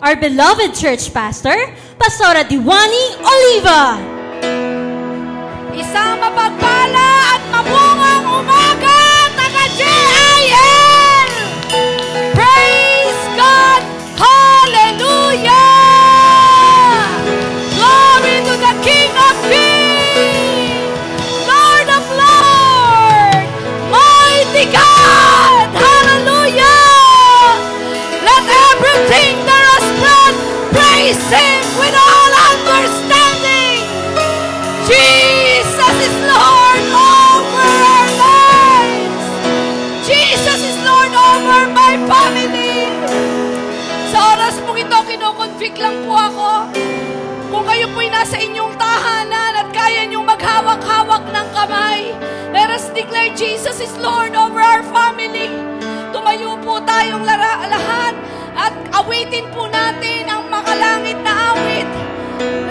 our beloved church pastor, Pastora Diwani Oliva. Isang mapagpala at mamungang umaga, taga-JIL! Nasa inyong tahanan at kaya niyong maghawak-hawak ng kamay, let us declare Jesus is Lord over our family. Tumayo po tayong lahat at awitin po natin ang makalangit na awit.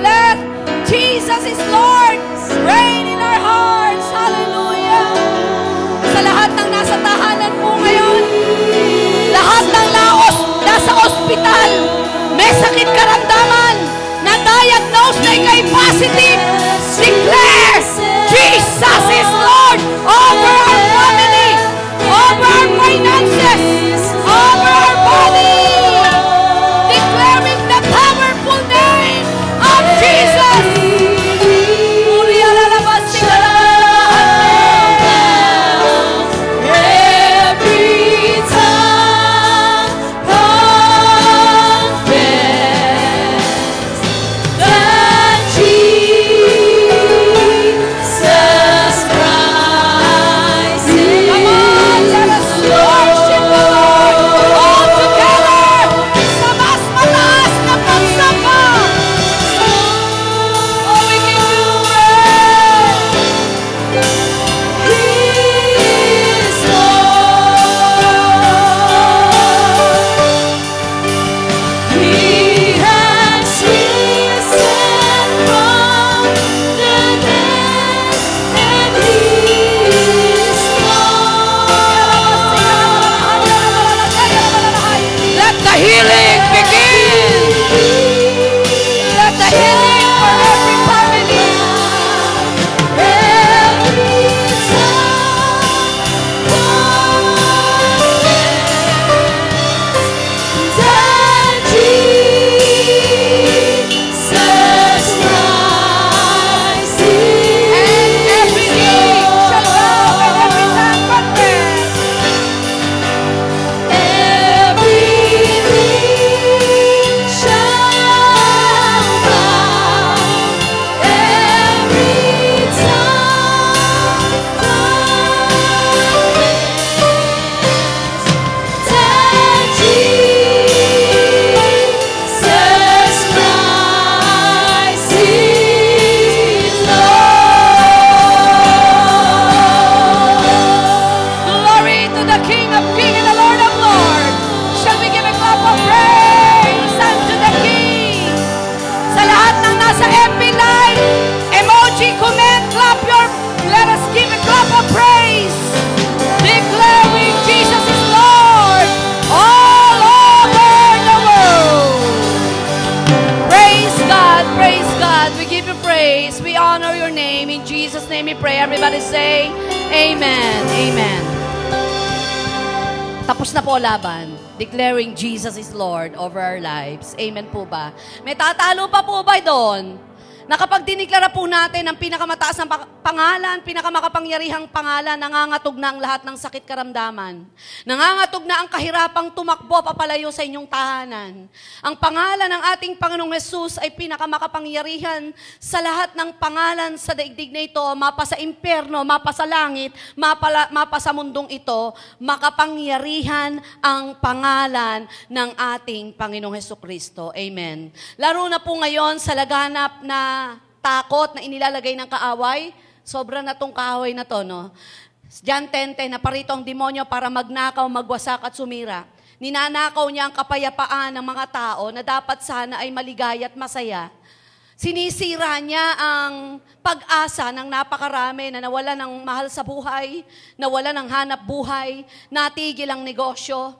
Let Jesus is Lord reign in our hearts. Hallelujah. Sa lahat ng nasa tahanan po ngayon, lahat ng laos, nasa ospital, may sakit karamdaman, na-diagnose na ikay positive, declare, Jesus is Lord over Amen po ba? May tatalo pa po ba doon? na kapag po natin ang pinakamataas na pa- pangalan, pinakamakapangyarihang pangalan, nangangatog na ang lahat ng sakit karamdaman. Nangangatog na ang kahirapang tumakbo papalayo sa inyong tahanan. Ang pangalan ng ating Panginoong Yesus ay pinakamakapangyarihan sa lahat ng pangalan sa daigdig na ito, mapa sa impyerno, mapa sa langit, mapa, mapa sa mundong ito, makapangyarihan ang pangalan ng ating Panginoong Heso Kristo. Amen. Laro na po ngayon sa laganap na takot na inilalagay ng kaaway. Sobra na tong kaaway na to, no? John 10.10, na parito ang demonyo para magnakaw, magwasak at sumira. Ninanakaw niya ang kapayapaan ng mga tao na dapat sana ay maligaya at masaya. Sinisira niya ang pag-asa ng napakarami na nawala ng mahal sa buhay, nawala ng hanap buhay, natigil ang negosyo.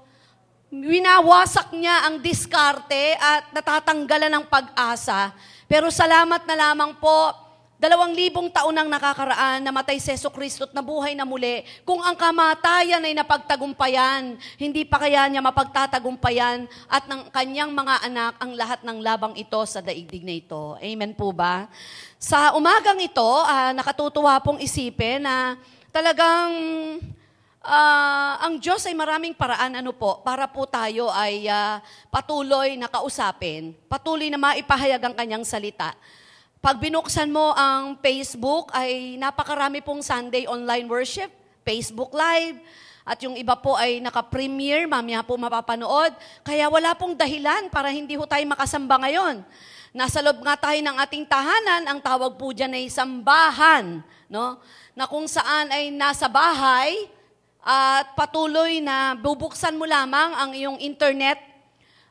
Winawasak niya ang diskarte at natatanggalan ng pag-asa. Pero salamat na lamang po, dalawang libong taon nang nakakaraan, namatay si Yeso Kristo at nabuhay na muli. Kung ang kamatayan ay napagtagumpayan, hindi pa kaya niya mapagtatagumpayan at ng kanyang mga anak ang lahat ng labang ito sa daigdig na ito. Amen po ba? Sa umagang ito, ah, nakatutuwa pong isipin na talagang Ah, ang Diyos ay maraming paraan ano po para po tayo ay ah, patuloy na kausapin, patuloy na maipahayag ang kanyang salita. Pag binuksan mo ang Facebook ay napakarami pong Sunday online worship, Facebook Live, at yung iba po ay naka-premiere, mamaya po mapapanood. Kaya wala pong dahilan para hindi ho tayo makasamba ngayon. Nasa loob nga tayo ng ating tahanan, ang tawag po dyan ay sambahan, no? Na kung saan ay nasa bahay, at patuloy na bubuksan mo lamang ang iyong internet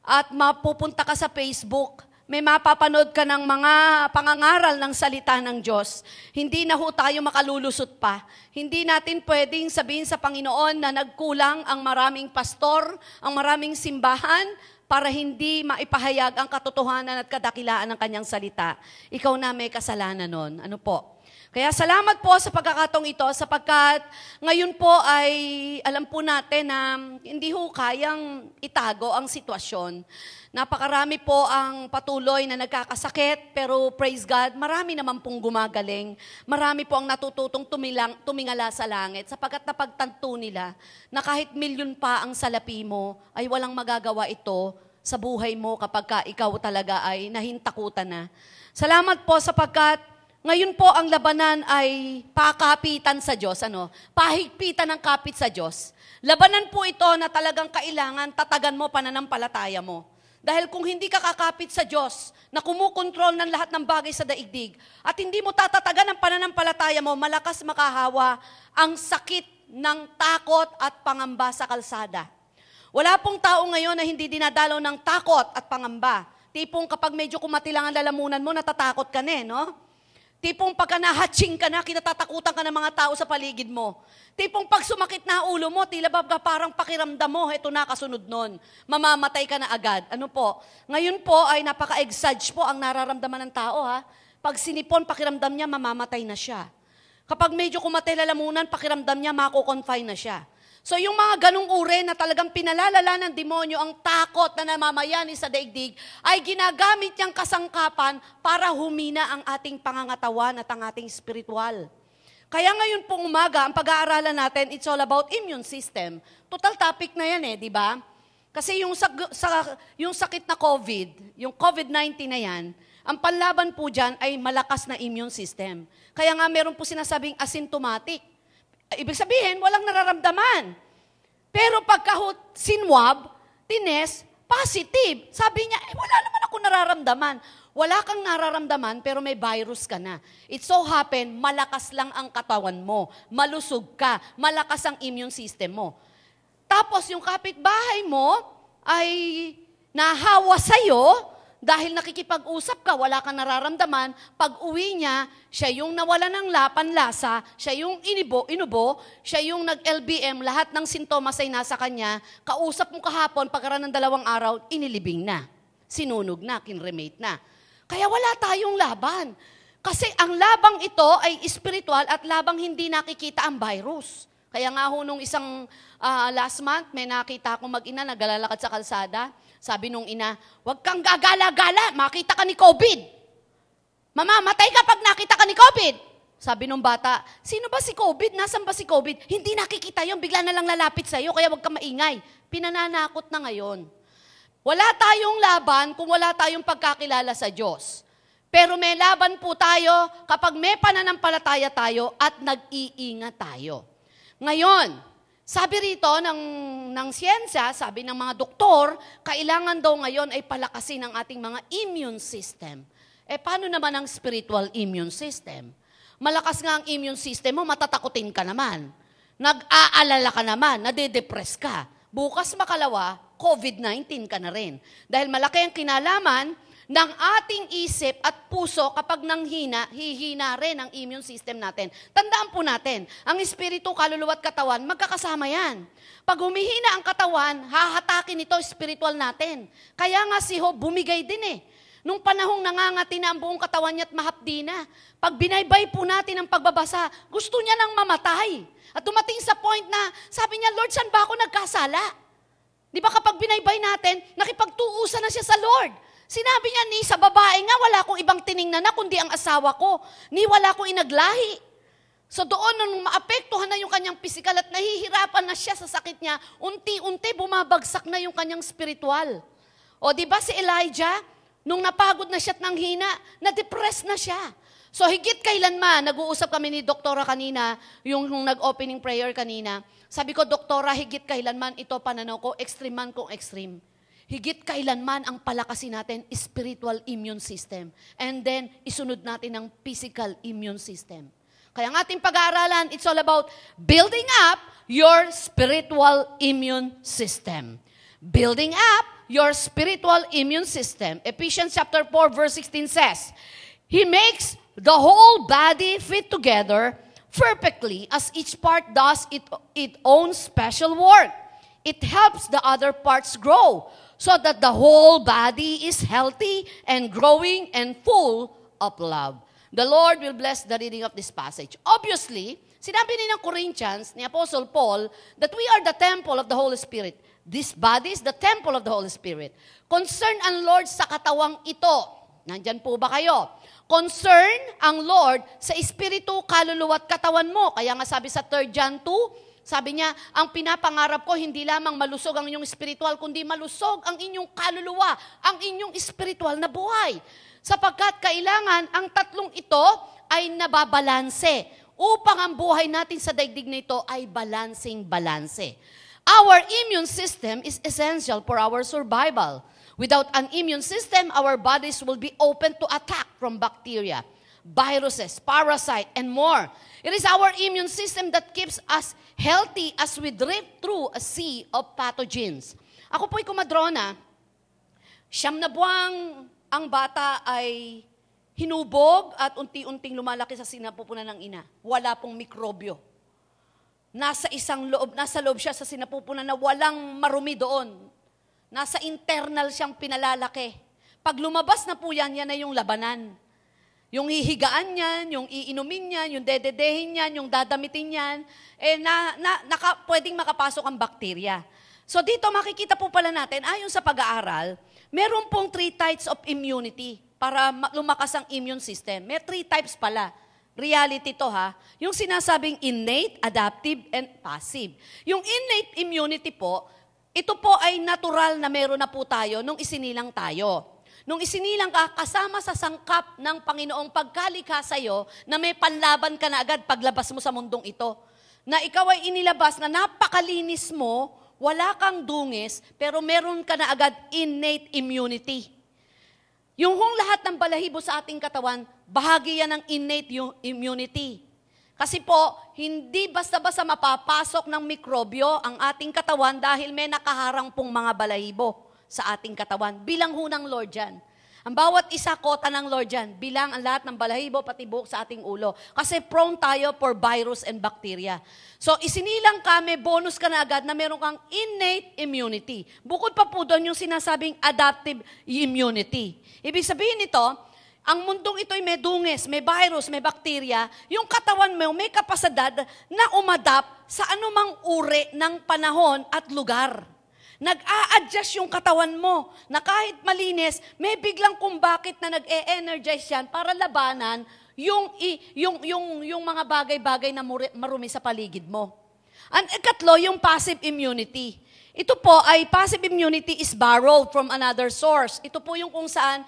at mapupunta ka sa Facebook. May mapapanood ka ng mga pangangaral ng salita ng Diyos. Hindi na ho tayo makalulusot pa. Hindi natin pwedeng sabihin sa Panginoon na nagkulang ang maraming pastor, ang maraming simbahan, para hindi maipahayag ang katotohanan at kadakilaan ng kanyang salita. Ikaw na may kasalanan nun. Ano po? Kaya salamat po sa pagkakatong ito sapagkat ngayon po ay alam po natin na hindi ho kayang itago ang sitwasyon. Napakarami po ang patuloy na nagkakasakit pero praise God, marami naman pong gumagaling. Marami po ang natututong tumilang, tumingala sa langit sapagkat napagtanto nila na kahit milyon pa ang salapi mo ay walang magagawa ito sa buhay mo kapag ka ikaw talaga ay nahintakutan na. Salamat po sapagkat ngayon po ang labanan ay pakapitan sa Diyos, ano? Pahigpitan ng kapit sa Diyos. Labanan po ito na talagang kailangan tatagan mo pananampalataya mo. Dahil kung hindi ka kakapit sa Diyos na kumukontrol ng lahat ng bagay sa daigdig at hindi mo tatatagan ang pananampalataya mo, malakas makahawa ang sakit ng takot at pangamba sa kalsada. Wala pong tao ngayon na hindi dinadalaw ng takot at pangamba. Tipong kapag medyo kumatilang ang lalamunan mo, natatakot ka na eh, no? Tipong pagka nahatsing ka na, kinatatakutan ka ng mga tao sa paligid mo. Tipong pag sumakit na ulo mo, tila ba parang pakiramdam mo, eto na kasunod nun. Mamamatay ka na agad. Ano po? Ngayon po ay napaka-exage po ang nararamdaman ng tao ha. Pag sinipon, pakiramdam niya, mamamatay na siya. Kapag medyo kumatay lalamunan, pakiramdam niya, mako-confine na siya. So yung mga ganong uri na talagang pinalalala ng demonyo ang takot na namamayani sa daigdig, ay ginagamit niyang kasangkapan para humina ang ating pangangatawan at ang ating spiritual. Kaya ngayon pong umaga, ang pag-aaralan natin, it's all about immune system. Total topic na yan eh, di ba? Kasi yung, sa, sa, yung sakit na COVID, yung COVID-19 na yan, ang panlaban po dyan ay malakas na immune system. Kaya nga meron po sinasabing asymptomatic. Ibig sabihin, walang nararamdaman. Pero pagka sinwab, tines, positive. Sabi niya, eh wala naman ako nararamdaman. Wala kang nararamdaman pero may virus ka na. It so happen, malakas lang ang katawan mo. Malusog ka. Malakas ang immune system mo. Tapos yung kapitbahay mo ay nahawa sa'yo, dahil nakikipag-usap ka, wala kang nararamdaman, pag uwi niya, siya yung nawala ng lapan lasa, siya yung inibo, inubo, siya yung nag-LBM, lahat ng sintomas ay nasa kanya, kausap mo kahapon, pagkaran ng dalawang araw, inilibing na. Sinunog na, kinremate na. Kaya wala tayong laban. Kasi ang labang ito ay spiritual at labang hindi nakikita ang virus. Kaya nga ho nung isang uh, last month, may nakita akong mag-ina nagalalakad sa kalsada. Sabi nung ina, huwag kang gagala-gala, makita ka ni COVID. Mamamatay ka pag nakita ka ni COVID. Sabi nung bata, sino ba si COVID? Nasaan ba si COVID? Hindi nakikita yon bigla na lang lalapit sa'yo, kaya wag ka maingay. Pinananakot na ngayon. Wala tayong laban kung wala tayong pagkakilala sa Diyos. Pero may laban po tayo kapag may pananampalataya tayo at nag-iingat tayo. Ngayon, sabi rito ng, ng siyensya, sabi ng mga doktor, kailangan daw ngayon ay palakasin ang ating mga immune system. Eh, paano naman ang spiritual immune system? Malakas nga ang immune system mo, matatakutin ka naman. Nag-aalala ka naman, nade-depress ka. Bukas makalawa, COVID-19 ka na rin. Dahil malaki ang kinalaman ng ating isip at puso kapag nanghina, hihina rin ang immune system natin. Tandaan po natin, ang espiritu, kaluluwa at katawan, magkakasama yan. Pag humihina ang katawan, hahatakin ito spiritual natin. Kaya nga si Job, bumigay din eh. Nung panahong nangangati na ang buong katawan niya at mahapdi na, pag binaybay po natin ang pagbabasa, gusto niya nang mamatay. At dumating sa point na, sabi niya, Lord, saan ba ako nagkasala? Di ba kapag binaybay natin, nakipagtuusan na siya sa Lord. Sinabi niya ni sa babae nga, wala akong ibang tiningnan na kundi ang asawa ko. Ni wala akong inaglahi. So doon, nung maapektuhan na yung kanyang pisikal at nahihirapan na siya sa sakit niya, unti-unti bumabagsak na yung kanyang spiritual. O di ba si Elijah, nung napagod na siya at nang hina, na-depress na siya. So higit kailanman, nag-uusap kami ni Doktora kanina, yung, yung nag-opening prayer kanina, sabi ko, Doktora, higit kailanman ito pananaw ko, extreme man kung extreme higit kailanman ang palakasin natin spiritual immune system. And then, isunod natin ang physical immune system. Kaya ang ating pag-aaralan, it's all about building up your spiritual immune system. Building up your spiritual immune system. Ephesians chapter 4 verse 16 says, He makes the whole body fit together perfectly as each part does it, its own special work. It helps the other parts grow so that the whole body is healthy and growing and full of love. The Lord will bless the reading of this passage. Obviously, sinabi ni ng Corinthians, ni Apostle Paul, that we are the temple of the Holy Spirit. This body is the temple of the Holy Spirit. Concern ang Lord sa katawang ito. Nandyan po ba kayo? Concern ang Lord sa espiritu, kaluluwa at katawan mo. Kaya nga sabi sa 3 John 2, sabi niya, ang pinapangarap ko hindi lamang malusog ang inyong spiritual, kundi malusog ang inyong kaluluwa, ang inyong spiritual na buhay. Sapagkat kailangan ang tatlong ito ay nababalanse upang ang buhay natin sa daigdig na ito ay balancing-balanse. Our immune system is essential for our survival. Without an immune system, our bodies will be open to attack from bacteria, viruses, parasite, and more. It is our immune system that keeps us healthy as we drift through a sea of pathogens. Ako po'y kumadrona. Siyam na buwang ang bata ay hinubog at unti-unting lumalaki sa sinapupunan ng ina. Wala pong mikrobyo. Nasa isang loob, nasa loob siya sa sinapupunan na walang marumi doon. Nasa internal siyang pinalalaki. Pag lumabas na po yan, yan na yung labanan. Yung hihigaan niyan, yung iinumin niyan, yung dededehin niyan, yung dadamitin niyan, eh na, na, naka, pwedeng makapasok ang bakterya. So dito makikita po pala natin, ayon sa pag-aaral, meron pong three types of immunity para lumakas ang immune system. May three types pala. Reality to ha. Yung sinasabing innate, adaptive, and passive. Yung innate immunity po, ito po ay natural na meron na po tayo nung isinilang tayo. Nung isinilang ka, kasama sa sangkap ng Panginoong pagkalikha sa iyo, na may panlaban ka na agad paglabas mo sa mundong ito. Na ikaw ay inilabas na napakalinis mo, wala kang dungis, pero meron ka na agad innate immunity. Yung hong lahat ng balahibo sa ating katawan, bahagi yan ng innate immunity. Kasi po, hindi basta-basta mapapasok ng mikrobyo ang ating katawan dahil may nakaharang pong mga balahibo sa ating katawan. Bilang hunang Lord yan. Ang bawat isa kota ng Lord yan, bilang ang lahat ng balahibo pati buhok sa ating ulo. Kasi prone tayo for virus and bacteria. So isinilang ka, may bonus ka na agad na meron kang innate immunity. Bukod pa po doon yung sinasabing adaptive immunity. Ibig sabihin nito, ang mundong ito'y may dungis, may virus, may bacteria, yung katawan mo may kapasidad na umadap sa anumang uri ng panahon at lugar. Nag-a-adjust yung katawan mo na kahit malinis, may biglang kung bakit na nag-e-energize yan para labanan yung, yung, yung, yung mga bagay-bagay na marumi sa paligid mo. Ang ikatlo, yung passive immunity. Ito po ay passive immunity is borrowed from another source. Ito po yung kung saan,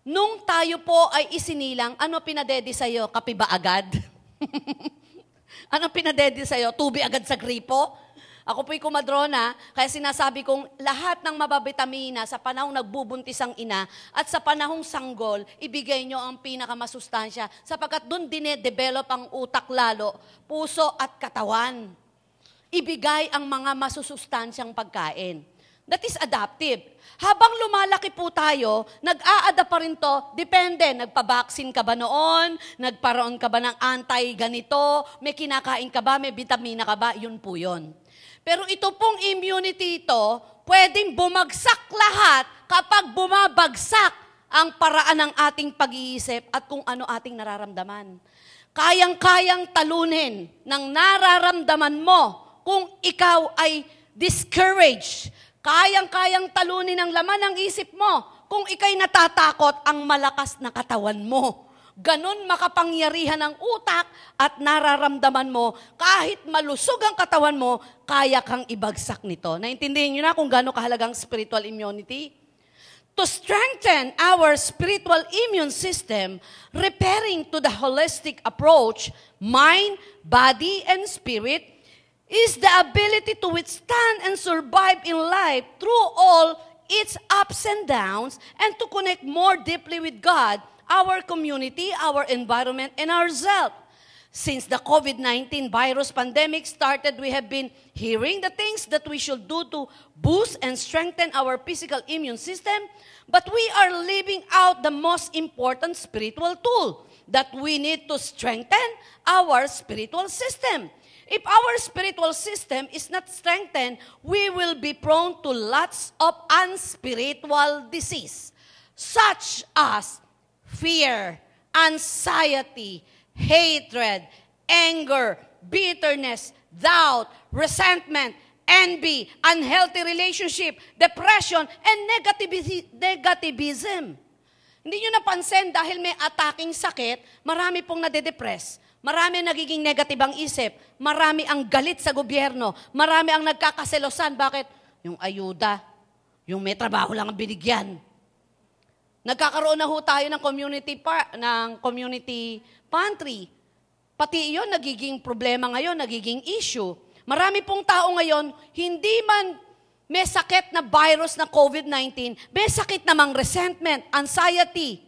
nung tayo po ay isinilang, ano pinadede sa'yo? Kape ba agad? ano pinadede sa'yo? Tubi agad sa gripo? Ako po'y kumadrona, kaya sinasabi kong lahat ng mababitamina sa panahong nagbubuntis ang ina at sa panahong sanggol, ibigay nyo ang pinakamasustansya sapagkat doon dinedevelop ang utak lalo, puso at katawan. Ibigay ang mga masusustansyang pagkain. That is adaptive. Habang lumalaki po tayo, nag-a-adapt pa rin to, depende, nagpa-vaccine ka ba noon, nagparoon ka ba ng anti-ganito, may kinakain ka ba, may vitamina ka ba, yun po yun. Pero ito pong immunity ito, pwedeng bumagsak lahat kapag bumabagsak ang paraan ng ating pag-iisip at kung ano ating nararamdaman. Kayang-kayang talunin ng nararamdaman mo kung ikaw ay discouraged. Kayang-kayang talunin ang laman ng isip mo kung ikay natatakot ang malakas na katawan mo. Ganon makapangyarihan ang utak at nararamdaman mo, kahit malusog ang katawan mo, kaya kang ibagsak nito. Naintindihan nyo na kung gaano kahalagang spiritual immunity? To strengthen our spiritual immune system, repairing to the holistic approach, mind, body, and spirit, is the ability to withstand and survive in life through all its ups and downs and to connect more deeply with God our community, our environment, and ourselves. Since the COVID 19 virus pandemic started, we have been hearing the things that we should do to boost and strengthen our physical immune system, but we are leaving out the most important spiritual tool that we need to strengthen our spiritual system. If our spiritual system is not strengthened, we will be prone to lots of unspiritual disease, such as fear, anxiety, hatred, anger, bitterness, doubt, resentment, envy, unhealthy relationship, depression, and negativi- negativism. Hindi nyo napansin dahil may attacking sakit, marami pong nade-depress. Marami nagiging negative ang isip. Marami ang galit sa gobyerno. Marami ang nagkakaselosan. Bakit? Yung ayuda. Yung may trabaho lang ang binigyan. Nagkakaroon na ho tayo ng community par- ng community pantry. Pati iyon nagiging problema ngayon, nagiging issue. Marami pong tao ngayon, hindi man may sakit na virus na COVID-19, may sakit namang resentment, anxiety.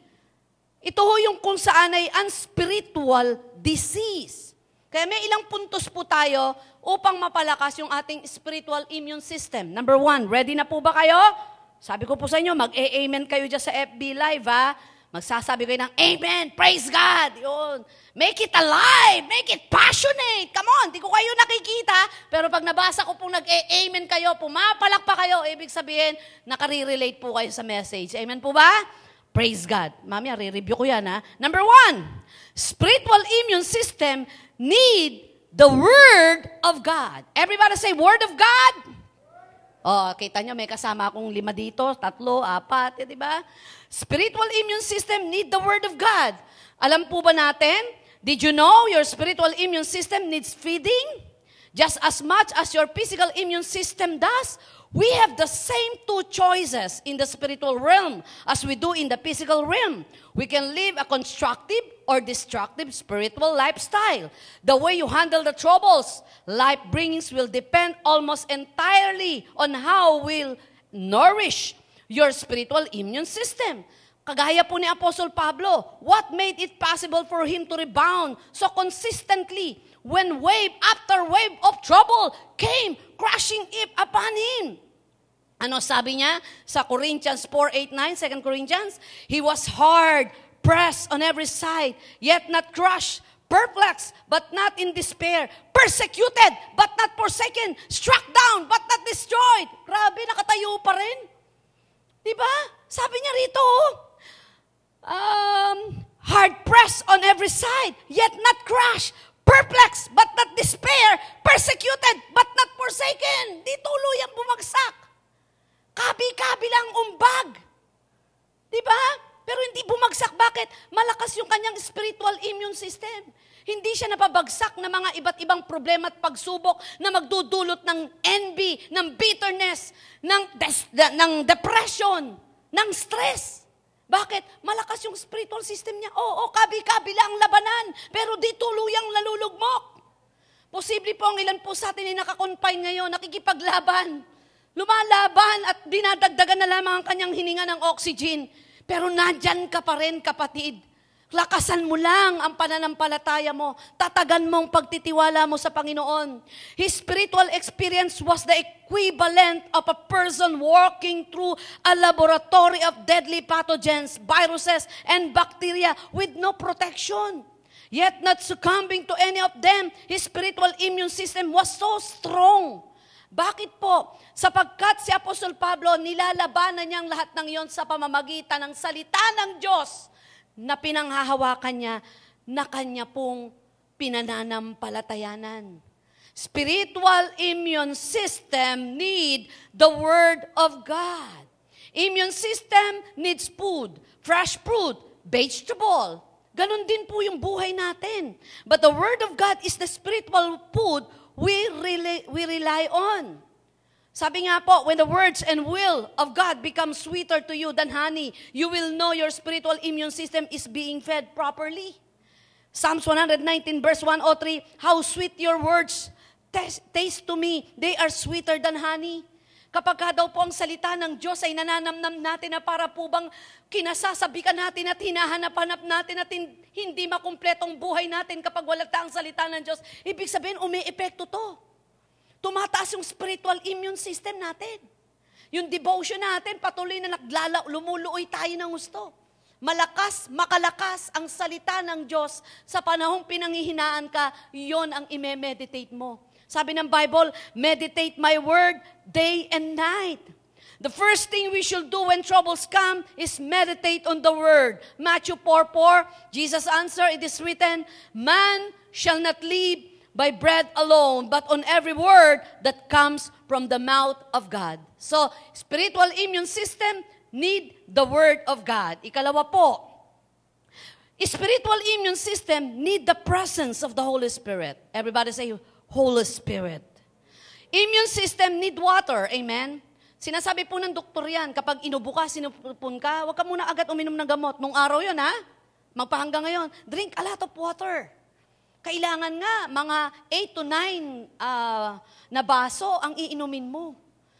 Ito ho yung kung saan ay unspiritual disease. Kaya may ilang puntos po tayo upang mapalakas yung ating spiritual immune system. Number one, ready na po ba kayo? Sabi ko po sa inyo, mag-e-amen kayo dyan sa FB Live, ha? Magsasabi kayo ng Amen, praise God. Yun. Make it alive, make it passionate. Come on, di ko kayo nakikita. Pero pag nabasa ko pong nag-e-amen kayo, pumapalak pa kayo, ibig sabihin, nakare-relate po kayo sa message. Amen po ba? Praise God. Mami, re-review ko yan, ha? Number one, spiritual immune system need the Word of God. Everybody say, Word of God. Oh, kita nyo, may kasama akong lima dito, tatlo, apat, eh, di ba? Spiritual immune system need the Word of God. Alam po ba natin? Did you know your spiritual immune system needs feeding? Just as much as your physical immune system does, we have the same two choices in the spiritual realm as we do in the physical realm. We can live a constructive or destructive spiritual lifestyle. The way you handle the troubles life brings will depend almost entirely on how we'll nourish your spiritual immune system. Kagaya po ni Apostle Pablo, what made it possible for him to rebound so consistently when wave after wave of trouble came crushing it upon him? Ano sabi niya sa Corinthians 4, 8, 9, 2 Corinthians? He was hard, pressed on every side, yet not crushed, perplexed, but not in despair, persecuted, but not forsaken, struck down, but not destroyed. Grabe, nakatayo pa rin. Diba? Sabi niya rito, um, hard pressed on every side, yet not crushed, perplexed, but not despair, persecuted, but not forsaken. Di tuluyang bumagsak. Kabi-kabi lang umbag. Di ba? Pero hindi bumagsak. Bakit? Malakas yung kanyang spiritual immune system. Hindi siya napabagsak ng mga iba't ibang problema at pagsubok na magdudulot ng envy, ng bitterness, ng, des- ng depression, ng stress. Bakit? Malakas yung spiritual system niya. Oo, kabi-kabi lang ang labanan, pero di tuluyang nalulugmok. Posible po ang ilan po sa atin ay nakakonfine ngayon, nakikipaglaban. Lumalaban at dinadagdagan na lamang ang kanyang hininga ng oxygen. Pero nandyan ka pa rin, kapatid. Lakasan mo lang ang pananampalataya mo. Tatagan mong pagtitiwala mo sa Panginoon. His spiritual experience was the equivalent of a person walking through a laboratory of deadly pathogens, viruses, and bacteria with no protection. Yet not succumbing to any of them, his spiritual immune system was so strong. Bakit po? Sapagkat si Apostol Pablo, nilalabanan niyang lahat ng iyon sa pamamagitan ng salita ng Diyos na pinanghahawakan niya na kanya pong pinananampalatayanan. Spiritual immune system need the Word of God. Immune system needs food, fresh fruit, vegetable. Ganon din po yung buhay natin. But the Word of God is the spiritual food we rely, we rely on. Sabi nga po, when the words and will of God become sweeter to you than honey, you will know your spiritual immune system is being fed properly. Psalms 119 verse 103, How sweet your words taste, to me. They are sweeter than honey. Kapag ka daw po ang salita ng Diyos ay nananamnam natin na para po bang kinasasabikan natin at hinahanap-hanap natin at hindi makumpletong buhay natin kapag wala ang salita ng Diyos, ibig sabihin, umi-epekto to tumataas yung spiritual immune system natin. Yung devotion natin, patuloy na naglala, lumuluoy tayo ng gusto. Malakas, makalakas ang salita ng Diyos sa panahong pinangihinaan ka, yon ang ime-meditate mo. Sabi ng Bible, meditate my word day and night. The first thing we should do when troubles come is meditate on the word. Matthew 4 4, Jesus answered, It is written, Man shall not live by bread alone, but on every word that comes from the mouth of God. So, spiritual immune system need the word of God. Ikalawa po, spiritual immune system need the presence of the Holy Spirit. Everybody say, Holy Spirit. Immune system need water. Amen? Sinasabi po ng doktor yan, kapag inubo ka, sinupun ka, huwag ka muna agad uminom ng gamot. Nung araw yon ha? Magpahanggang ngayon, drink a lot of water. Kailangan nga, mga 8 to 9 uh, na baso ang iinumin mo.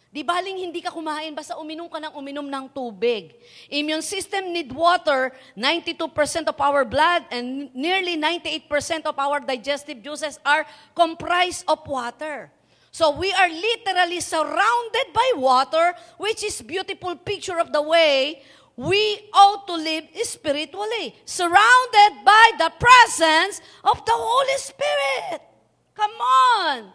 Di baling hindi ka kumain, basta uminom ka ng uminom ng tubig. Immune system need water, 92% of our blood and nearly 98% of our digestive juices are comprised of water. So we are literally surrounded by water, which is beautiful picture of the way we ought to live spiritually, surrounded by the presence of the Holy Spirit. Come on!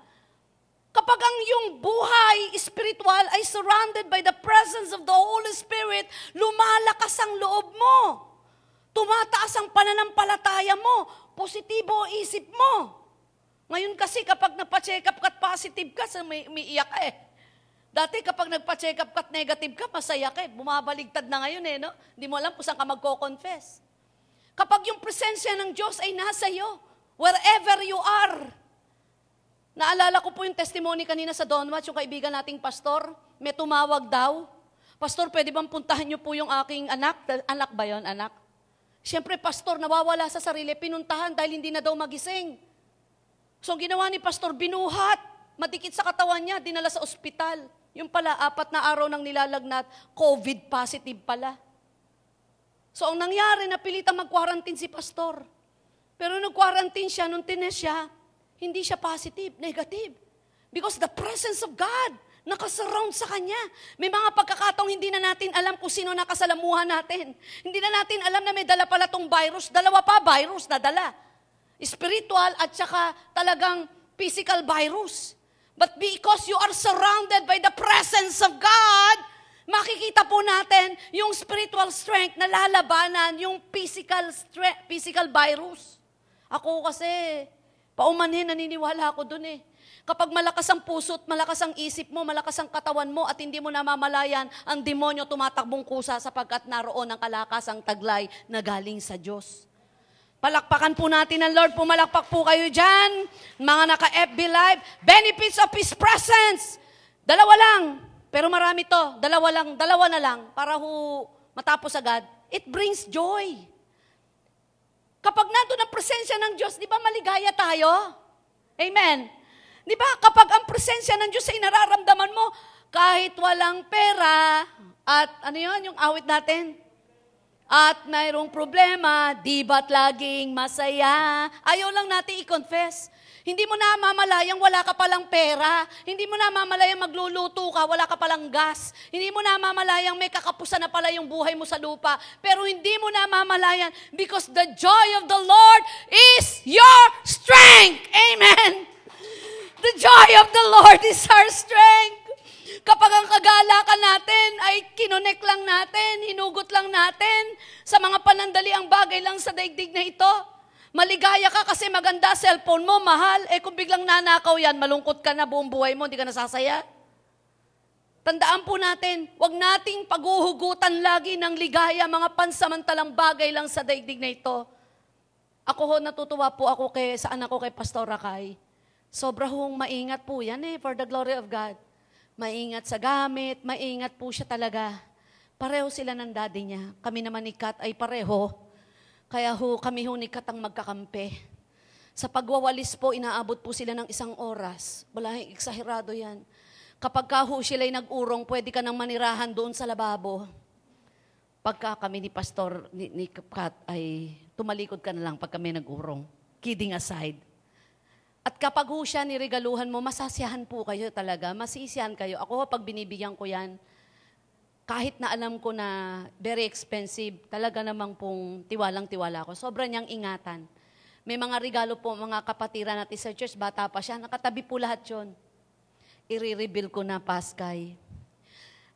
Kapag ang yung buhay spiritual ay surrounded by the presence of the Holy Spirit, lumalakas ang loob mo. Tumataas ang pananampalataya mo. Positibo ang isip mo. Ngayon kasi kapag napacheck up ka at positive ka, may, may iyak ka eh. Dati kapag nagpa-check up ka at negative ka, masaya ka eh. Bumabaligtad na ngayon eh, no? Hindi mo alam kung saan ka magko-confess. Kapag yung presensya ng Diyos ay nasa iyo, wherever you are. Naalala ko po yung testimony kanina sa Donwatch, yung kaibigan nating pastor, may tumawag daw. Pastor, pwede bang puntahan niyo po yung aking anak? Anak ba yon anak? Siyempre, pastor, nawawala sa sarili, pinuntahan dahil hindi na daw magising. So, ginawa ni pastor, binuhat. Madikit sa katawan niya, dinala sa ospital. Yung pala, apat na araw nang nilalagnat, COVID positive pala. So, ang nangyari, napilitang mag-quarantine si pastor. Pero nung quarantine siya, nung tines siya, hindi siya positive, negative. Because the presence of God nakasurround sa Kanya. May mga pagkakataong hindi na natin alam kung sino nakasalamuhan natin. Hindi na natin alam na may dala pala tong virus. Dalawa pa virus na dala. Spiritual at saka talagang physical virus. But because you are surrounded by the presence of God, makikita po natin yung spiritual strength na lalabanan yung physical strength, physical virus. Ako kasi, paumanhin, naniniwala ako dun eh. Kapag malakas ang puso at malakas ang isip mo, malakas ang katawan mo at hindi mo namamalayan, ang demonyo tumatakbong kusa sapagkat naroon ang kalakasang taglay na galing sa Diyos. Palakpakan po natin ang Lord. Pumalakpak po kayo dyan. Mga naka-FB Live. Benefits of His presence. Dalawa lang. Pero marami to. Dalawa lang. Dalawa na lang. Para ho matapos agad. It brings joy. Kapag nandun ang presensya ng Diyos, di ba maligaya tayo? Amen. Di ba? Kapag ang presensya ng Diyos ay nararamdaman mo, kahit walang pera, at ano yun, yung awit natin? At mayroong problema, di ba't laging masaya? Ayaw lang natin i-confess. Hindi mo namamalayang wala ka palang pera. Hindi mo namamalayang magluluto ka, wala ka palang gas. Hindi mo namamalayang may kakapusan na pala yung buhay mo sa lupa. Pero hindi mo namamalayan because the joy of the Lord is your strength. Amen. The joy of the Lord is our strength. Kapag ang kagalakan natin ay kinonek lang natin, hinugot lang natin sa mga panandaliang bagay lang sa daigdig na ito, Maligaya ka kasi maganda cellphone mo, mahal. Eh kung biglang nanakaw yan, malungkot ka na buong buhay mo, hindi ka nasasaya. Tandaan po natin, wag nating paghuhugutan lagi ng ligaya, mga pansamantalang bagay lang sa daigdig na ito. Ako ho, natutuwa po ako kay, sa anak ko kay Pastor Rakay. Sobra hong maingat po yan eh, for the glory of God. Maingat sa gamit, maingat po siya talaga. Pareho sila ng daddy niya. Kami naman ni Kat ay pareho. Kaya ho, kami ho ni Katang magkakampi. Sa pagwawalis po, inaabot po sila ng isang oras. Wala, eksahirado yan. Kapag ka ho sila'y nag-urong, pwede ka nang manirahan doon sa lababo. Pagka kami ni Pastor, ni, ni Kat, ay tumalikod ka na lang pag kami nag-urong. Kidding aside. At kapag ho siya niregaluhan mo, masasiyahan po kayo talaga. Masisiyahan kayo. Ako pag binibigyan ko yan, kahit na alam ko na very expensive, talaga namang pong tiwalang-tiwala ko. Sobrang niyang ingatan. May mga regalo po mga kapatiran natin sa church, bata pa siya, nakatabi po lahat yon. I-reveal ko na Paskay.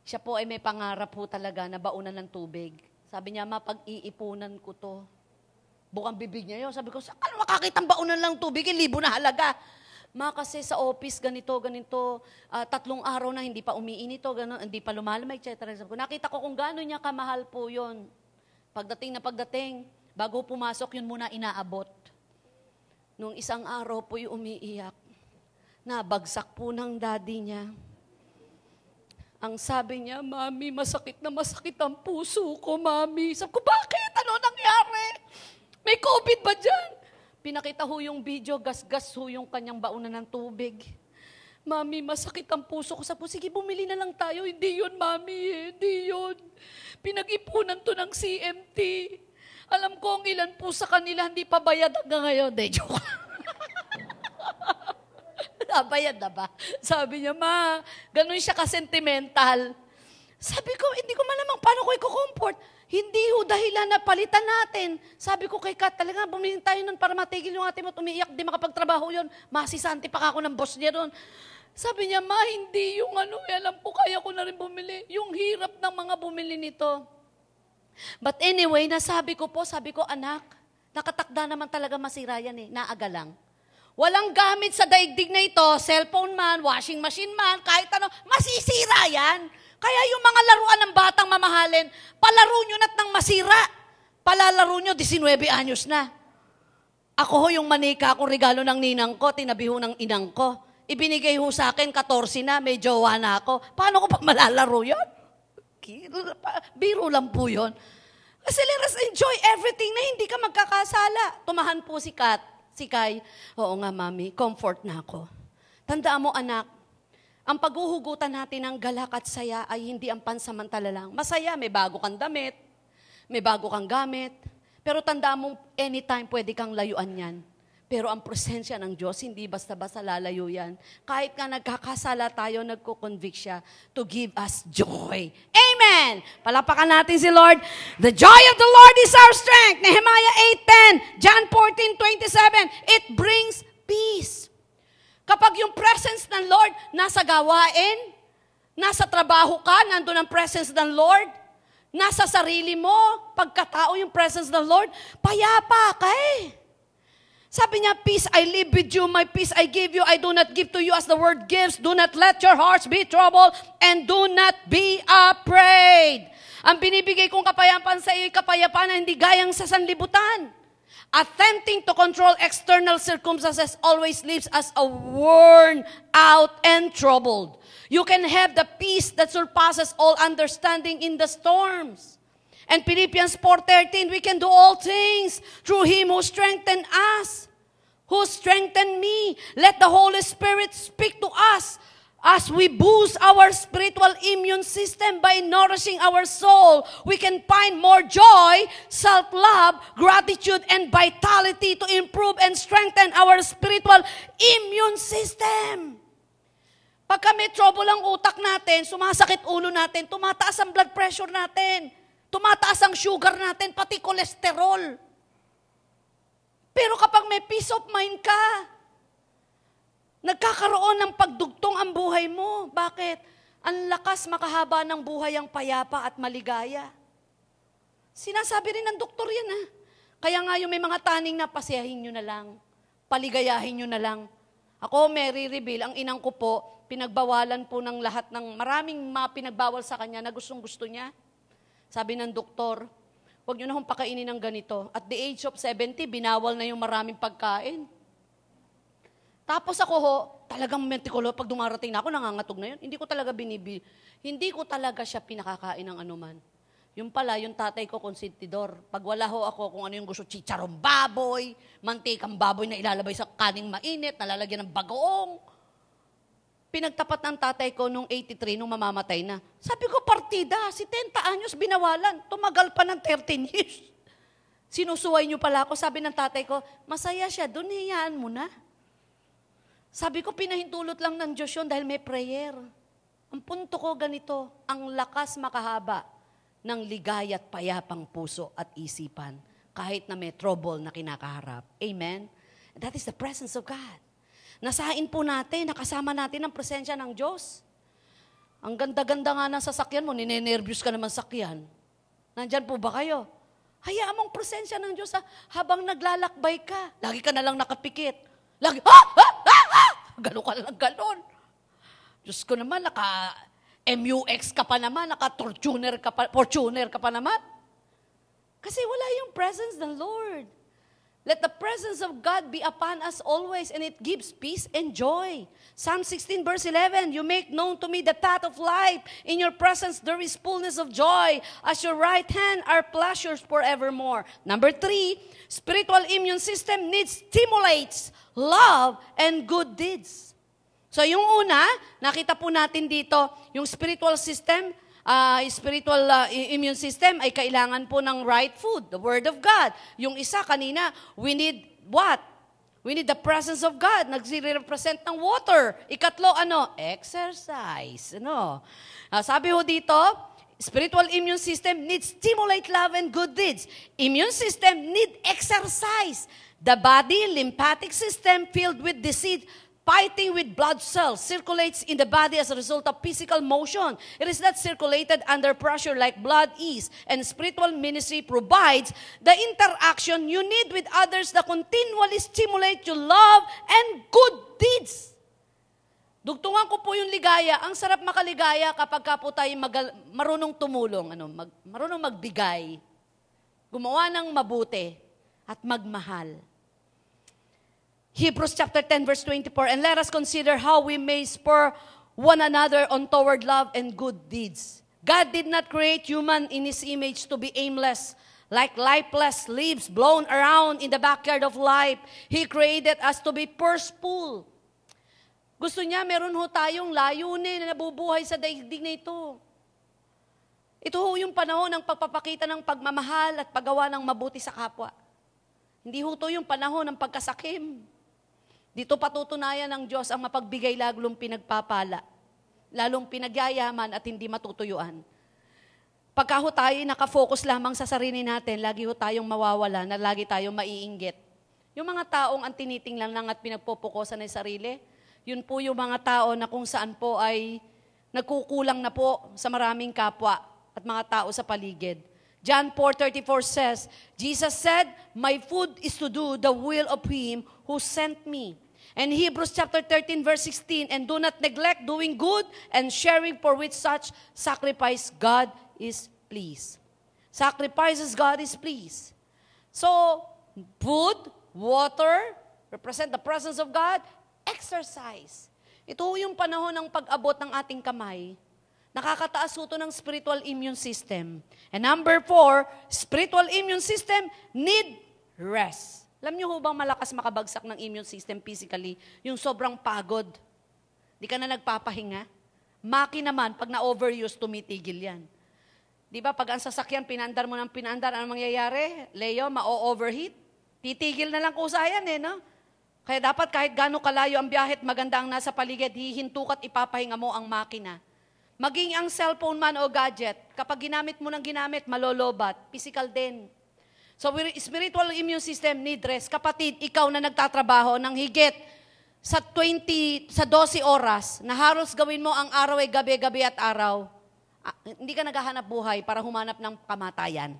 Siya po ay may pangarap po talaga na baunan ng tubig. Sabi niya, ma, pag-iipunan ko to. Bukang bibig niya yun. Sabi ko, saan ka makakita baunan lang tubig? Libo na halaga. Ma, kasi sa office, ganito, ganito, uh, tatlong araw na hindi pa umiinito, ganun, hindi pa lumalamay, etc. Nakita ko kung gano'n niya kamahal po yon. Pagdating na pagdating, bago pumasok, yun muna inaabot. Nung isang araw po yung umiiyak, nabagsak po ng daddy niya. Ang sabi niya, Mami, masakit na masakit ang puso ko, Mami. Sabi ko, bakit? Ano nangyari? May COVID ba dyan? Pinakita ho yung video, gas-gas ho yung kanyang baunan ng tubig. Mami, masakit ang puso ko. Sabi sige, bumili na lang tayo. Hindi yun, Mami, eh. hindi yun. Pinag-ipunan to ng CMT. Alam ko ang ilan po sa kanila hindi pa bayad hanggang ngayon. De, joke. Nabayad na ba? Sabi niya, ma, ganun siya ka-sentimental. Sabi ko, hindi ko man naman paano ko i-comfort. Hindi ho dahilan na palitan natin. Sabi ko kay Kat, talaga bumili tayo nun para matigil yung ating mo umiiyak, di makapagtrabaho yun. Masisanti pa ako ng boss niya doon. Sabi niya, ma, hindi yung ano, eh, alam ko, kaya ko na rin bumili. Yung hirap ng mga bumili nito. But anyway, nasabi ko po, sabi ko, anak, nakatakda naman talaga masira yan eh, naaga lang. Walang gamit sa daigdig na ito, cellphone man, washing machine man, kahit ano, masisira yan. Kaya yung mga laruan ng batang mamahalin, palaro nyo na't nang masira. Palalaro nyo, 19 anyos na. Ako ho yung manika akong regalo ng ninang ko, tinabi ho ng inang ko. Ibinigay ho sa akin, 14 na, may jowa na ako. Paano ko pa malalaro yun? Biro lang po yun. Kasi let us enjoy everything na hindi ka magkakasala. Tumahan po si Kat, si Kai. Oo nga, mami, comfort na ako. Tandaan mo, anak, ang paghuhugutan natin ng galak at saya ay hindi ang pansamantala lang. Masaya, may bago kang damit, may bago kang gamit, pero tanda mong anytime pwede kang layuan yan. Pero ang presensya ng Diyos, hindi basta-basta lalayo yan. Kahit nga nagkakasala tayo, nagko-convict siya to give us joy. Amen! Palapakan natin si Lord. The joy of the Lord is our strength. Nehemiah 8.10, John 14.27, it brings peace. Kapag yung presence ng Lord nasa gawain, nasa trabaho ka, nandun ang presence ng Lord, nasa sarili mo, pagkatao yung presence ng Lord, payapa ka eh. Sabi niya, peace I live with you, my peace I give you. I do not give to you as the word gives. Do not let your hearts be troubled and do not be afraid. Ang binibigay kong kapayapaan sa iyo ay kapayapaan na hindi gayang sa sanlibutan. Attempting to control external circumstances always leaves us a worn out and troubled. You can have the peace that surpasses all understanding in the storms. And Philippians 4.13, we can do all things through Him who strengthened us, who strengthened me. Let the Holy Spirit speak to us as we boost our spiritual immune system by nourishing our soul. We can find more joy, self-love, gratitude, and vitality to improve and strengthen our spiritual immune system. Pagka may trouble ang utak natin, sumasakit ulo natin, tumataas ang blood pressure natin, tumataas ang sugar natin, pati kolesterol. Pero kapag may peace of mind ka, nagkakaroon ng pagdugtong ang buhay mo. Bakit? Ang lakas makahaba ng buhay ang payapa at maligaya. Sinasabi rin ng doktor yan ha. Kaya nga yung may mga taning na pasiyahin nyo na lang, paligayahin nyo na lang. Ako, Mary Reveal, ang inang ko po, pinagbawalan po ng lahat ng maraming mga pinagbawal sa kanya na gustong gusto niya. Sabi ng doktor, huwag nyo na hong pakainin ng ganito. At the age of 70, binawal na yung maraming pagkain. Tapos ako ho, talagang mentikulo, pag dumarating na ako, nangangatog na yun. Hindi ko talaga binibi, hindi ko talaga siya pinakakain ng anuman. Yung pala, yung tatay ko konsentidor. Pag wala ho ako kung ano yung gusto, chicharong baboy, mantikang baboy na ilalabay sa kaning mainit, nalalagyan ng bagoong. Pinagtapat ng tatay ko nung 83, nung mamamatay na. Sabi ko, partida, si 10 anyos binawalan. Tumagal pa ng 13 years. Sinusuway niyo pala ako. Sabi ng tatay ko, masaya siya, doon mo na. Sabi ko, pinahintulot lang ng Diyos yun dahil may prayer. Ang punto ko ganito, ang lakas makahaba ng ligaya at payapang puso at isipan kahit na may trouble na kinakaharap. Amen? That is the presence of God. Nasain po natin, nakasama natin ang presensya ng Diyos. Ang ganda-ganda nga ng sasakyan mo, ninenervyos ka naman sakyan. Nandyan po ba kayo? Hayaan mong presensya ng Diyos ha, habang naglalakbay ka. Lagi ka na lang nakapikit. Lagi, ha! Ha! Ha! ha! Galo ka lang galon. Diyos ko naman, naka MUX ka pa naman, naka Fortuner ka pa, Fortuner ka pa naman. Kasi wala yung presence ng Lord. Let the presence of God be upon us always, and it gives peace and joy. Psalm 16, verse 11 You make known to me the path of life. In your presence there is fullness of joy. As your right hand are pleasures forevermore. Number three, spiritual immune system needs stimulates love and good deeds. So yung una, nakita po natin dito, yung spiritual system, uh, spiritual uh, immune system ay kailangan po ng right food, the Word of God. Yung isa kanina, we need what? We need the presence of God. Nagre-represent ng water. Ikatlo, ano? Exercise. Ano? Uh, sabi ho dito, spiritual immune system needs stimulate love and good deeds. Immune system need exercise. The body, lymphatic system filled with disease, fighting with blood cells circulates in the body as a result of physical motion. It is not circulated under pressure like blood is. And spiritual ministry provides the interaction you need with others that continually stimulate your love and good deeds. Dugtungan ko po yung ligaya. Ang sarap makaligaya kapag ka po tayo magal- marunong tumulong, ano, mag, marunong magbigay, gumawa ng mabuti, at magmahal. Hebrews chapter 10 verse 24, and let us consider how we may spur one another on toward love and good deeds. God did not create human in His image to be aimless, like lifeless leaves blown around in the backyard of life. He created us to be purposeful. Gusto niya, meron ho tayong layunin na nabubuhay sa daigdig na ito. Ito ho yung panahon ng pagpapakita ng pagmamahal at paggawa ng mabuti sa kapwa. Hindi ho to yung panahon ng pagkasakim. Dito patutunayan ng Diyos ang mapagbigay lalong pinagpapala, lalong pinagyayaman at hindi matutuyuan. Pagka ho tayo nakafocus lamang sa sarili natin, lagi ho tayong mawawala, na lagi tayong maiinggit. Yung mga taong ang tinitingnan lang at pinagpupukosan ng sarili, yun po yung mga tao na kung saan po ay nagkukulang na po sa maraming kapwa at mga tao sa paligid. John 4:34 says, Jesus said, "My food is to do the will of him who sent me." And Hebrews chapter 13 verse 16, "And do not neglect doing good and sharing for which such sacrifice God is pleased." Sacrifices God is pleased. So, food, water, represent the presence of God, exercise. Ito yung panahon ng pag-abot ng ating kamay. Nakakataas ito ng spiritual immune system. And number four, spiritual immune system need rest. Alam niyo ho bang malakas makabagsak ng immune system physically? Yung sobrang pagod. Di ka na nagpapahinga. Maki naman, pag na-overuse, tumitigil yan. Di ba, pag ang sasakyan, pinandar mo ng pinandar, ano mangyayari? Leo, ma-overheat? Titigil na lang kusa yan eh, no? Kaya dapat kahit gano'ng kalayo ang biyahe at maganda ang nasa paligid, hihinto at ipapahinga mo ang makina. Maging ang cellphone man o gadget, kapag ginamit mo ng ginamit, malolobat. Physical din. So, spiritual immune system need rest. Kapatid, ikaw na nagtatrabaho ng higit sa 20, sa 12 oras, na halos gawin mo ang araw ay gabi, gabi at araw, ah, hindi ka naghahanap buhay para humanap ng kamatayan.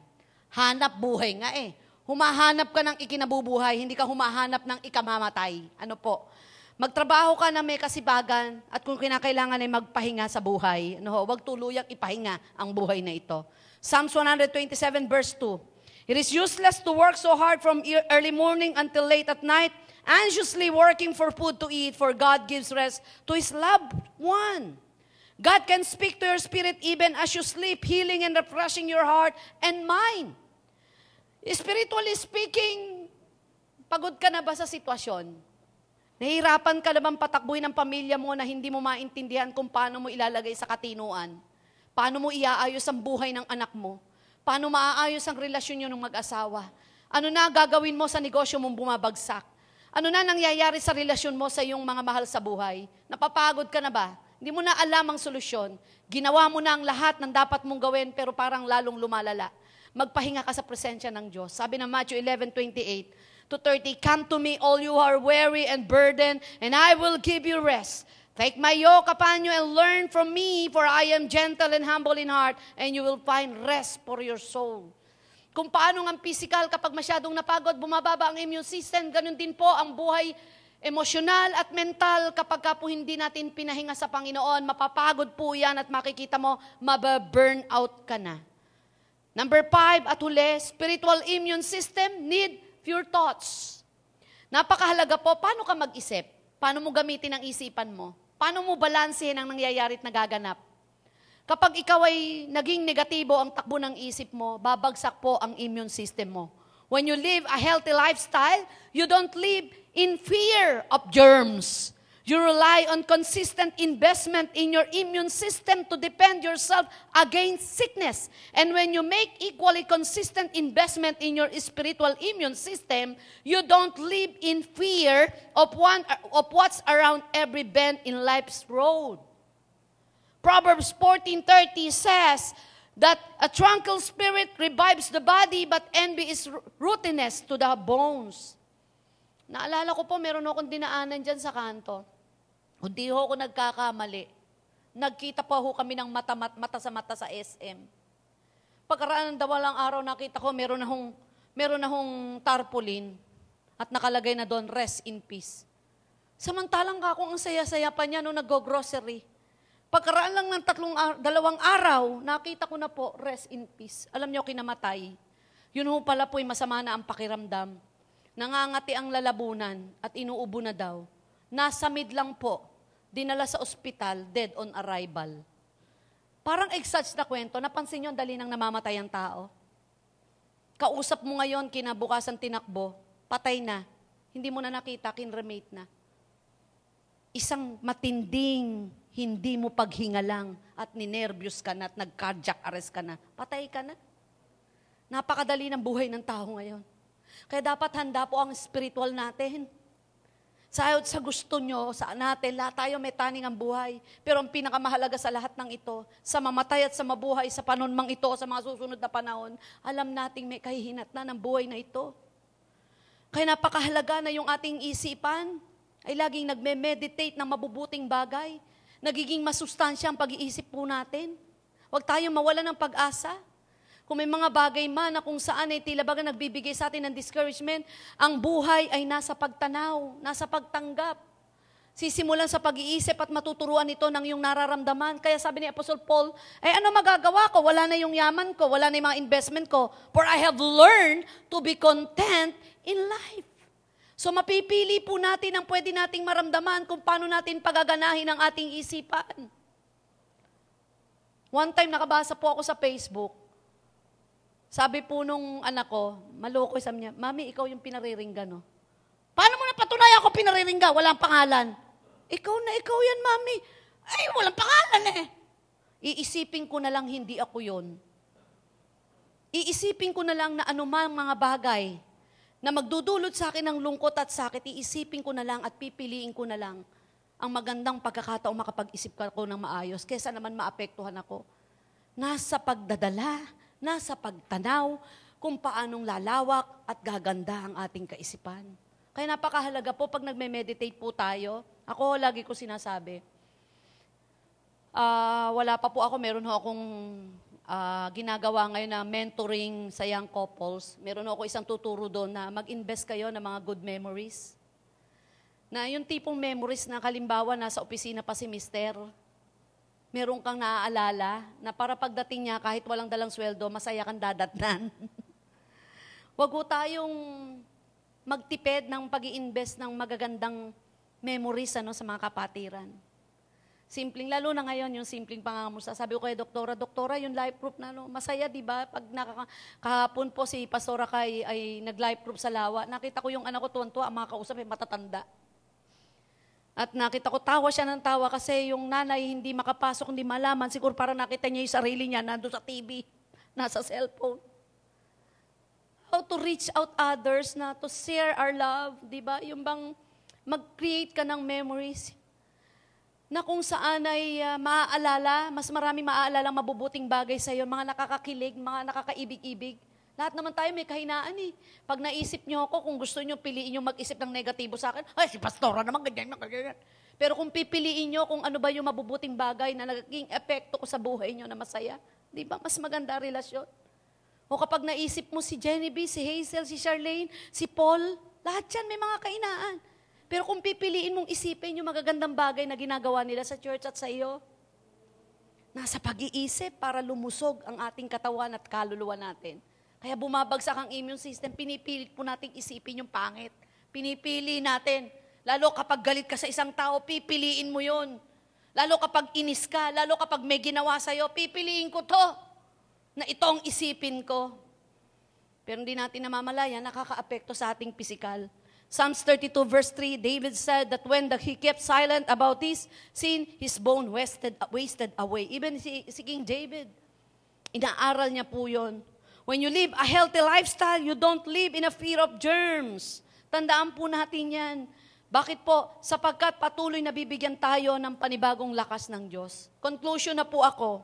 Hanap buhay nga eh. Humahanap ka ng ikinabubuhay, hindi ka humahanap ng ikamamatay. Ano po? Magtrabaho ka na may kasibagan at kung kinakailangan ay magpahinga sa buhay. Ano ho, wag tuluyang ipahinga ang buhay na ito. Psalms 127 verse 2. It is useless to work so hard from early morning until late at night, anxiously working for food to eat, for God gives rest to His loved one. God can speak to your spirit even as you sleep, healing and refreshing your heart and mind. Spiritually speaking, pagod ka na ba sa sitwasyon? Nahihirapan ka na bang patakbuhin ng pamilya mo na hindi mo maintindihan kung paano mo ilalagay sa katinuan? Paano mo iaayos ang buhay ng anak mo? Paano maaayos ang relasyon nyo ng mag-asawa? Ano na gagawin mo sa negosyo mong bumabagsak? Ano na nangyayari sa relasyon mo sa iyong mga mahal sa buhay? Napapagod ka na ba? Hindi mo na alam ang solusyon. Ginawa mo na ang lahat ng dapat mong gawin pero parang lalong lumalala magpahinga ka sa presensya ng Diyos. Sabi ng Matthew 11:28 to 30, Come to me all you are weary and burdened, and I will give you rest. Take my yoke upon you and learn from me, for I am gentle and humble in heart, and you will find rest for your soul. Kung paano ang physical, kapag masyadong napagod, bumababa ang immune system, ganun din po ang buhay emosyonal at mental kapag ka po hindi natin pinahinga sa Panginoon, mapapagod po yan at makikita mo, mababurn out ka na. Number five, at huli, spiritual immune system need pure thoughts. Napakahalaga po, paano ka mag-isip? Paano mo gamitin ang isipan mo? Paano mo balansehin ang nangyayari at nagaganap? Kapag ikaw ay naging negatibo ang takbo ng isip mo, babagsak po ang immune system mo. When you live a healthy lifestyle, you don't live in fear of germs. You rely on consistent investment in your immune system to defend yourself against sickness. And when you make equally consistent investment in your spiritual immune system, you don't live in fear of, one, of what's around every bend in life's road. Proverbs 14:30 says that a tranquil spirit revives the body, but envy is rootedness to the bones. Naalala ko po, meron akong dinaanan dyan sa kanto. Hindi ho ako nagkakamali. Nagkita pa ho kami ng mata, mata sa mata sa SM. Pagkaraan ng dawalang araw, nakita ko meron na hong, meron na hong tarpaulin at nakalagay na doon, rest in peace. Samantalang ka kung ang saya-saya pa niya nung nag-grocery. Pagkaraan lang ng tatlong, dalawang araw, nakita ko na po, rest in peace. Alam niyo, kinamatay. Yun ho pala po'y masama na ang pakiramdam. Nangangati ang lalabunan at inuubo na daw. Nasa mid lang po, dinala sa ospital, dead on arrival. Parang exage na kwento, napansin nyo ang dali ng namamatay ang tao. Kausap mo ngayon, kinabukasan tinakbo, patay na. Hindi mo na nakita, kinremate na. Isang matinding, hindi mo paghinga lang at ninervyos ka na at nag-cardiac arrest ka na, patay ka na. Napakadali ng buhay ng tao ngayon. Kaya dapat handa po ang spiritual natin. Sa, sa gusto nyo, sa natin, lahat tayo may taning ang buhay. Pero ang pinakamahalaga sa lahat ng ito, sa mamatay at sa mabuhay, sa panunmang ito, sa mga susunod na panahon, alam nating may kahihinat na ng buhay na ito. Kaya napakahalaga na yung ating isipan ay laging nagme-meditate ng mabubuting bagay. Nagiging masustansya ang pag-iisip po natin. Huwag tayong mawala ng pag-asa. Kung may mga bagay man na kung saan ay tila baga nagbibigay sa atin ng discouragement, ang buhay ay nasa pagtanaw, nasa pagtanggap. Sisimulan sa pag-iisip at matuturuan ito ng iyong nararamdaman. Kaya sabi ni Apostle Paul, ay ano magagawa ko? Wala na yung yaman ko, wala na yung mga investment ko. For I have learned to be content in life. So mapipili po natin ang pwede nating maramdaman kung paano natin pagaganahin ang ating isipan. One time nakabasa po ako sa Facebook. Sabi po nung anak ko, maloko sabi niya, Mami, ikaw yung pinariringgan, no? Paano mo napatunayan ako pinariringgan? Walang pangalan. Ikaw na ikaw yan, Mami. Ay, walang pangalan eh. Iisipin ko na lang hindi ako yon. Iisipin ko na lang na anumang mga bagay na magdudulot sa akin ng lungkot at sakit, iisipin ko na lang at pipiliin ko na lang ang magandang pagkakataong makapag-isip ko ng maayos kesa naman maapektuhan ako. Nasa pagdadala, nasa pagtanaw, kung paanong lalawak at gaganda ang ating kaisipan. Kaya napakahalaga po pag nagme-meditate po tayo, ako lagi ko sinasabi, ah wala pa po ako, meron ho akong ah, ginagawa ngayon na mentoring sa young couples. Meron ho ako isang tuturo doon na mag-invest kayo ng mga good memories. Na yung tipong memories na kalimbawa nasa opisina pa si mister, meron kang naaalala na para pagdating niya kahit walang dalang sweldo, masaya kang dadatnan. Huwag ho tayong magtipid ng pag invest ng magagandang memories ano, sa mga kapatiran. Simpleng, lalo na ngayon, yung simpleng pangangamusta. Sabi ko kay doktora, doktora, yung life proof na, no, masaya, di ba? Pag nakaka, kahapon po si Pastora Kay ay nag-life proof sa lawa, nakita ko yung anak ko tuwan-tuwa, ang mga kausap ay matatanda. At nakita ko, tawa siya ng tawa kasi yung nanay hindi makapasok, hindi malaman. Siguro para nakita niya yung sarili niya, nandun sa TV, nasa cellphone. How to reach out others na to share our love, di ba? Yung bang mag-create ka ng memories na kung saan ay uh, maaalala, mas marami maaalala mabubuting bagay sa iyo, mga nakakakilig, mga nakakaibig-ibig. Lahat naman tayo may kahinaan eh. Pag naisip niyo ako, kung gusto niyo piliin niyo mag-isip ng negatibo sa akin, ay, si Pastora naman, ganyan, ganyan. Pero kung pipiliin niyo kung ano ba yung mabubuting bagay na naging epekto ko sa buhay niyo na masaya, di ba? Mas maganda relasyon. O kapag naisip mo si Genevieve, si Hazel, si Charlene, si Paul, lahat yan may mga kainaan. Pero kung pipiliin mong isipin yung magagandang bagay na ginagawa nila sa church at sa iyo, nasa pag-iisip para lumusog ang ating katawan at kaluluwa natin. Kaya bumabagsak ang immune system, pinipilit po nating isipin yung pangit. Pinipili natin. Lalo kapag galit ka sa isang tao, pipiliin mo yon. Lalo kapag inis ka, lalo kapag may ginawa sa'yo, pipiliin ko to na itong isipin ko. Pero hindi natin namamalaya, nakakaapekto sa ating pisikal. Psalms 32 verse 3, David said that when the, he kept silent about this sin, his bone wasted, wasted away. Even si, si King David, inaaral niya po yun. When you live a healthy lifestyle, you don't live in a fear of germs. Tandaan po natin yan. Bakit po? Sapagkat patuloy na bibigyan tayo ng panibagong lakas ng Diyos. Conclusion na po ako.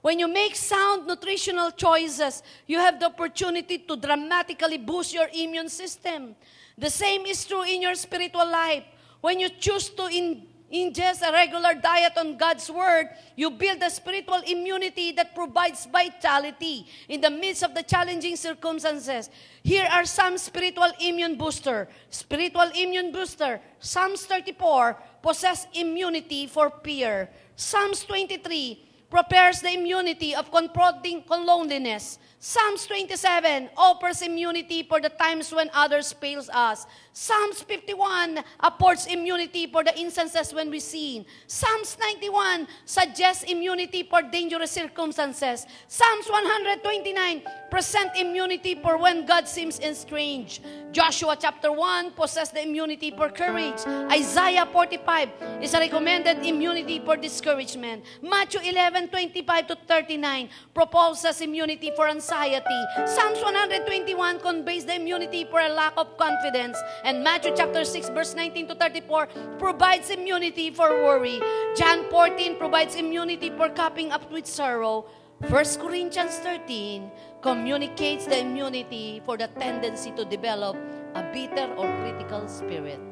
When you make sound nutritional choices, you have the opportunity to dramatically boost your immune system. The same is true in your spiritual life. When you choose to in, ingest a regular diet on God's Word, you build a spiritual immunity that provides vitality in the midst of the challenging circumstances. Here are some spiritual immune booster. Spiritual immune booster. Psalms 34, possess immunity for fear. Psalms 23, prepares the immunity of confronting loneliness. Psalms 27 offers immunity for the times when others fails us. Psalms 51 affords immunity for the instances when we sin. Psalms 91 suggests immunity for dangerous circumstances. Psalms 129 present immunity for when God seems estranged. Joshua chapter 1 possess the immunity for courage. Isaiah 45 is a recommended immunity for discouragement. Matthew 11, 25 to 39 proposes immunity for anxiety. Psalms 121 conveys the immunity for a lack of confidence. And Matthew chapter 6 verse 19 to 34 provides immunity for worry. John 14 provides immunity for coping up with sorrow. 1 Corinthians 13 communicates the immunity for the tendency to develop a bitter or critical spirit.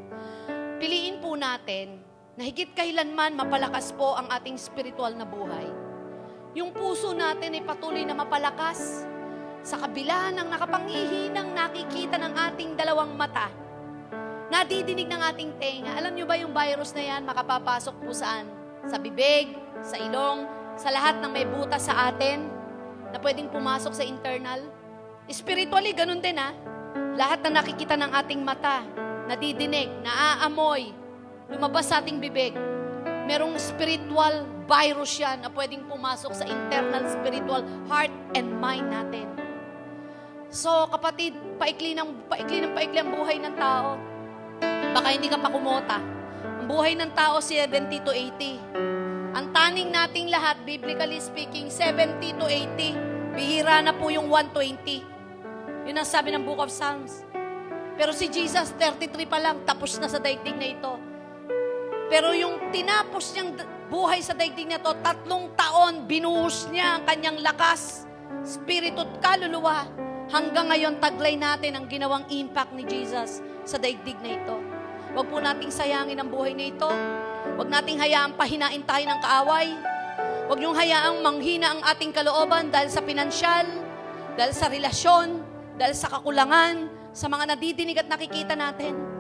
Piliin po natin na higit kailanman mapalakas po ang ating spiritual na buhay. Yung puso natin ay patuloy na mapalakas. sa kabila ng nakapangihinang nakikita ng ating dalawang mata, nadidinig ng ating tenga. Alam nyo ba yung virus na yan makapapasok po saan? Sa bibig, sa ilong, sa lahat ng may butas sa atin na pwedeng pumasok sa internal. Spiritually, ganun din ha. Lahat na nakikita ng ating mata, nadidinig, naaamoy, lumabas sa ating bibig, merong spiritual virus yan na pwedeng pumasok sa internal spiritual heart and mind natin. So, kapatid, paikli ng, paikli ng paikli ang buhay ng tao. Baka hindi ka pa kumota. Ang buhay ng tao, 70 to 80. Ang taning nating lahat, biblically speaking, 70 to 80. Bihira na po yung 120. Yun ang sabi ng Book of Psalms. Pero si Jesus, 33 pa lang, tapos na sa daigdig na ito. Pero yung tinapos niyang buhay sa daigdig na ito, tatlong taon, binuhos niya ang kanyang lakas, spirito at kaluluwa. Hanggang ngayon, taglay natin ang ginawang impact ni Jesus sa daigdig na ito. Huwag po nating sayangin ang buhay na ito. Huwag nating hayaang pahinain tayo ng kaaway. Huwag niyong hayaang manghina ang ating kalooban dahil sa pinansyal, dahil sa relasyon, dahil sa kakulangan, sa mga nadidinig at nakikita natin.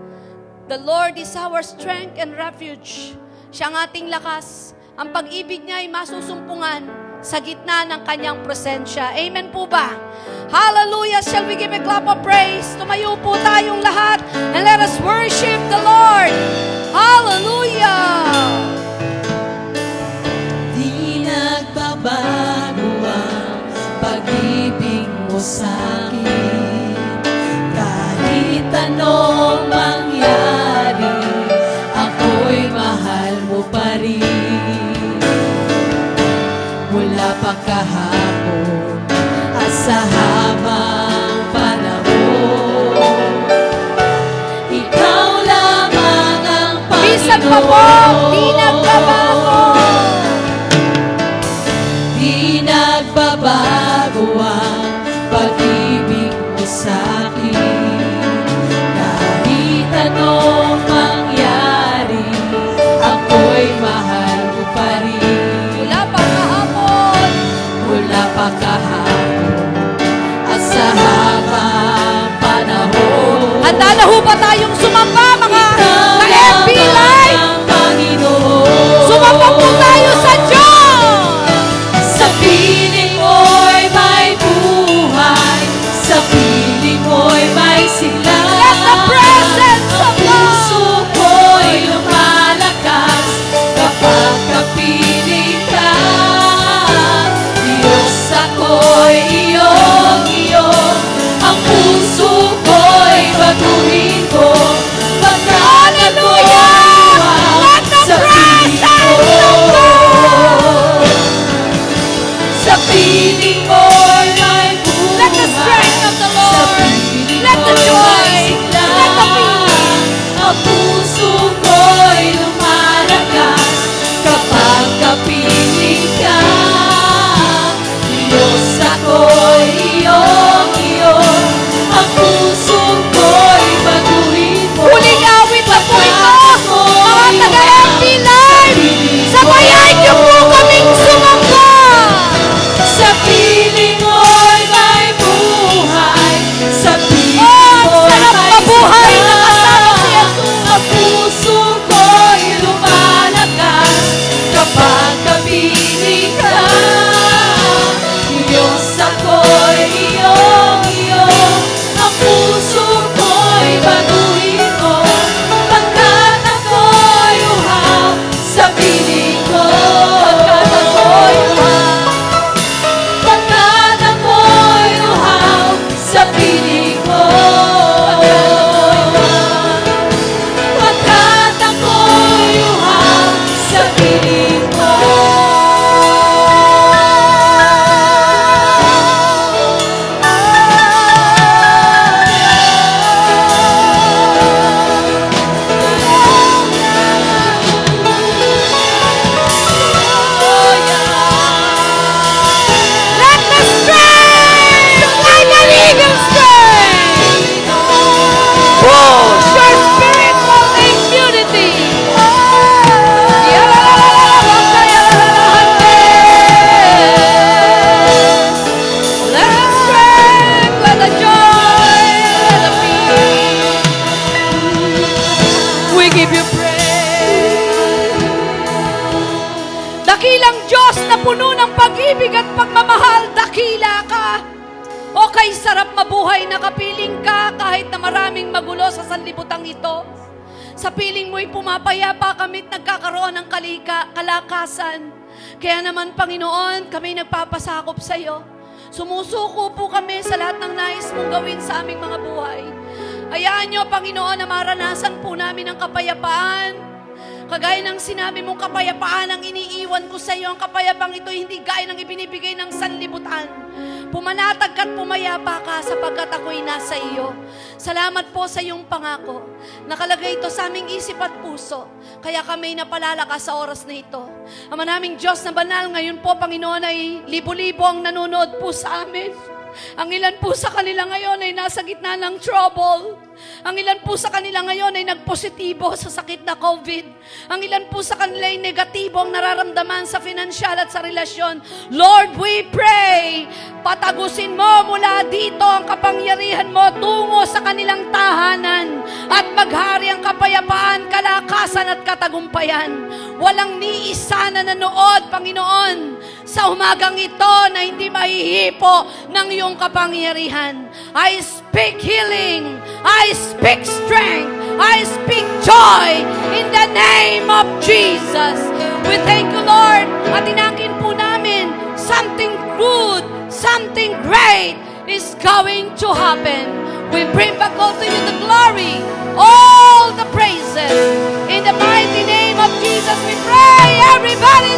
The Lord is our strength and refuge. Siya ang ating lakas. Ang pag-ibig niya ay masusumpungan sa gitna ng kanyang presensya. Amen po ba? Hallelujah! Shall we give a clap of praise? Tumayo po tayong lahat and let us worship the Lord. Hallelujah! Di nagbabago ang pag-ibig mo sa akin Kahit anong Panginoon Bisan pa po, di nagbabago. Di nagbabago ang pag-ibig mo sa akin Kahit anong mangyari Ako'y mahal mo pa rin Mula pa kahapon. Mula pa kahapon At sa habang panahon Handa na ho ba tayong ng kalika, kalakasan. Kaya naman, Panginoon, kami nagpapasakop sa iyo. Sumusuko po kami sa lahat ng nais mong gawin sa aming mga buhay. Hayaan niyo, Panginoon, na maranasan po namin ang kapayapaan. Kagaya ng sinabi mong kapayapaan ang iniiwan ko sa iyo, ang kapayapang ito hindi gaya ng ibinibigay ng sanlibutan. Pumanatag ka't pumayapa ka sapagkat ako'y nasa iyo. Salamat po sa iyong pangako. Nakalagay ito sa aming isip at puso. Kaya kami napalalakas sa oras na ito. Ama naming Diyos na banal, ngayon po, Panginoon, ay libo-libo ang nanonood po sa amin. Ang ilan po sa kanila ngayon ay nasa gitna ng trouble. Ang ilan po sa kanila ngayon ay nagpositibo sa sakit na COVID. Ang ilan po sa kanila ay negatibo ang nararamdaman sa financial at sa relasyon. Lord, we pray, patagusin mo mula dito ang kapangyarihan mo tungo sa kanilang tahanan at maghari ang kapayapaan, kalakasan at katagumpayan. Walang ni isa na nanood, Panginoon, sa umagang ito na hindi mahihipo ng iyong kapangyarihan. I speak healing. I speak strength. I speak joy in the name of Jesus. We thank you, Lord, at inangkin po namin something good, something great is going to happen. We bring back all to you the glory, all the praises. In the mighty name of Jesus, we pray. Everybody